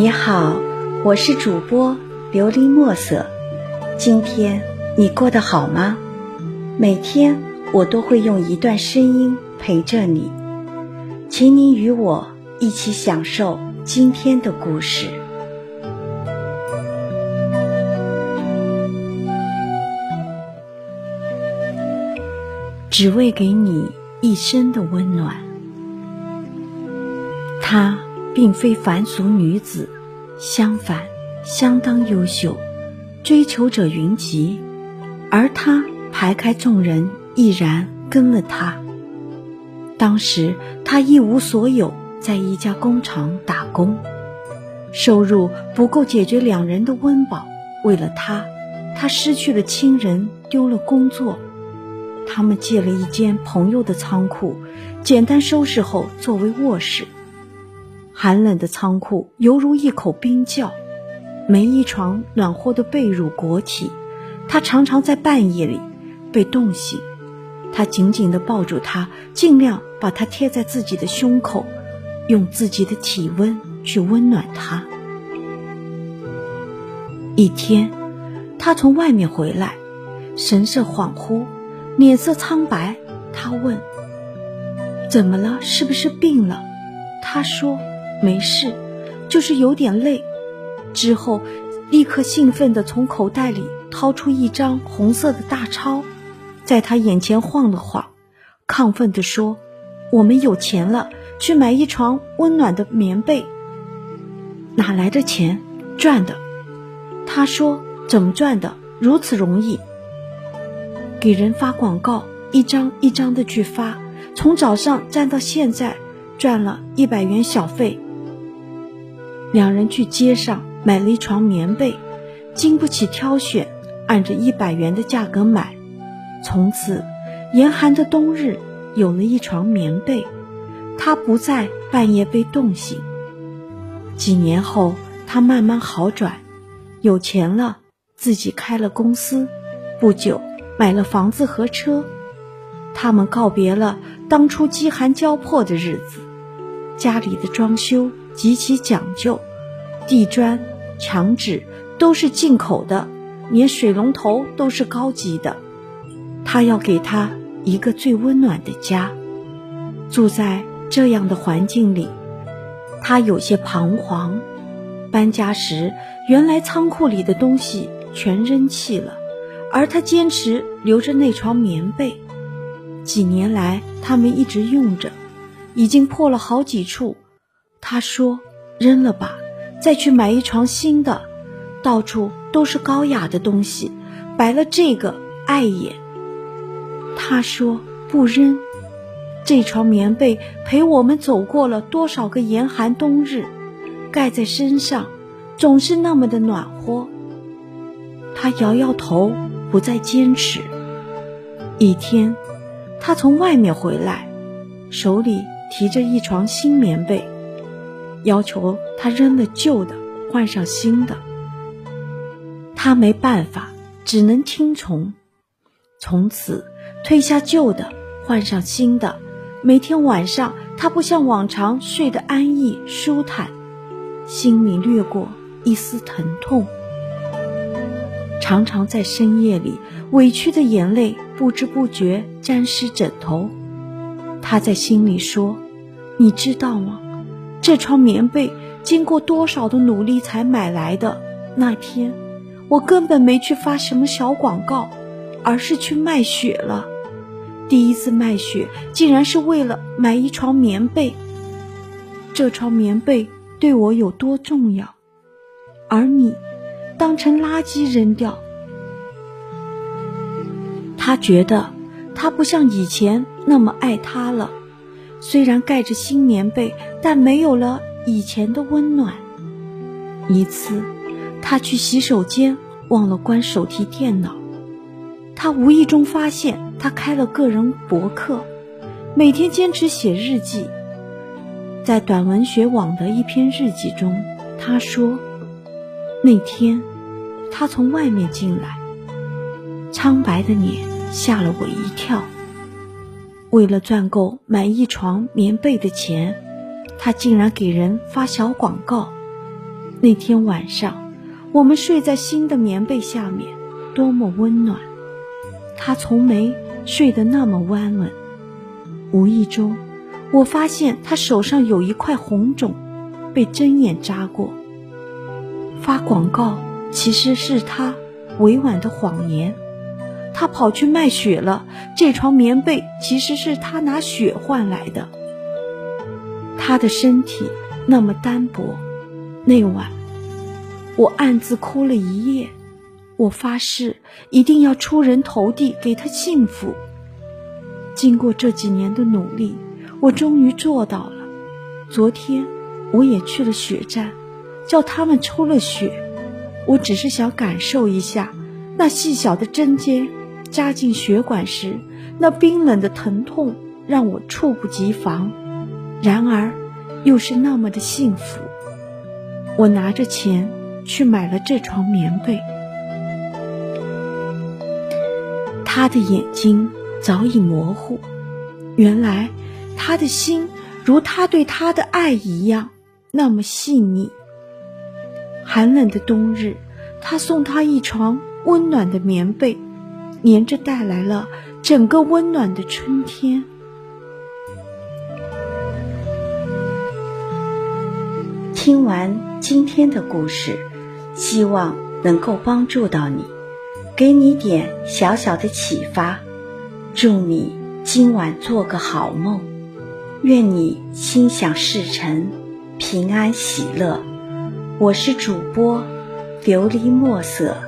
你好，我是主播琉璃墨色。今天你过得好吗？每天我都会用一段声音陪着你，请你与我一起享受今天的故事。只为给你一生的温暖。他并非凡俗女子，相反，相当优秀，追求者云集。而她排开众人，毅然跟了他。当时他一无所有，在一家工厂打工，收入不够解决两人的温饱。为了他，他失去了亲人，丢了工作。他们借了一间朋友的仓库，简单收拾后作为卧室。寒冷的仓库犹如一口冰窖，没一床暖和的被褥裹体。他常常在半夜里被冻醒，他紧紧地抱住他，尽量把他贴在自己的胸口，用自己的体温去温暖他。一天，他从外面回来，神色恍惚。脸色苍白，他问：“怎么了？是不是病了？”他说：“没事，就是有点累。”之后，立刻兴奋地从口袋里掏出一张红色的大钞，在他眼前晃了晃，亢奋地说：“我们有钱了，去买一床温暖的棉被。”哪来的钱？赚的。他说：“怎么赚的？如此容易？”给人发广告，一张一张的去发，从早上站到现在，赚了一百元小费。两人去街上买了一床棉被，经不起挑选，按着一百元的价格买。从此，严寒的冬日有了一床棉被，他不再半夜被冻醒。几年后，他慢慢好转，有钱了，自己开了公司，不久。买了房子和车，他们告别了当初饥寒交迫的日子。家里的装修极其讲究，地砖、墙纸都是进口的，连水龙头都是高级的。他要给他一个最温暖的家。住在这样的环境里，他有些彷徨。搬家时，原来仓库里的东西全扔弃了。而他坚持留着那床棉被，几年来他们一直用着，已经破了好几处。他说：“扔了吧，再去买一床新的。”到处都是高雅的东西，摆了这个碍眼。他说：“不扔，这床棉被陪我们走过了多少个严寒冬日，盖在身上总是那么的暖和。”他摇摇头。不再坚持。一天，他从外面回来，手里提着一床新棉被，要求他扔了旧的，换上新的。他没办法，只能听从。从此，褪下旧的，换上新的。每天晚上，他不像往常睡得安逸舒坦，心里掠过一丝疼痛。常常在深夜里，委屈的眼泪不知不觉沾湿枕头。他在心里说：“你知道吗？这床棉被经过多少的努力才买来的。那天，我根本没去发什么小广告，而是去卖血了。第一次卖血，竟然是为了买一床棉被。这床棉被对我有多重要？而你……”当成垃圾扔掉。他觉得他不像以前那么爱他了，虽然盖着新棉被，但没有了以前的温暖。一次，他去洗手间忘了关手提电脑，他无意中发现他开了个人博客，每天坚持写日记。在短文学网的一篇日记中，他说。那天，他从外面进来，苍白的脸吓了我一跳。为了赚够买一床棉被的钱，他竟然给人发小广告。那天晚上，我们睡在新的棉被下面，多么温暖。他从没睡得那么安稳。无意中，我发现他手上有一块红肿，被针眼扎过。发广告其实是他委婉的谎言。他跑去卖血了。这床棉被其实是他拿血换来的。他的身体那么单薄。那晚，我暗自哭了一夜。我发誓一定要出人头地，给他幸福。经过这几年的努力，我终于做到了。昨天，我也去了血站，叫他们抽了血。我只是想感受一下那细小的针尖。扎进血管时，那冰冷的疼痛让我猝不及防，然而又是那么的幸福。我拿着钱去买了这床棉被。他的眼睛早已模糊，原来他的心如他对他的爱一样那么细腻。寒冷的冬日，他送他一床温暖的棉被。连着带来了整个温暖的春天。听完今天的故事，希望能够帮助到你，给你点小小的启发。祝你今晚做个好梦，愿你心想事成，平安喜乐。我是主播琉璃墨色。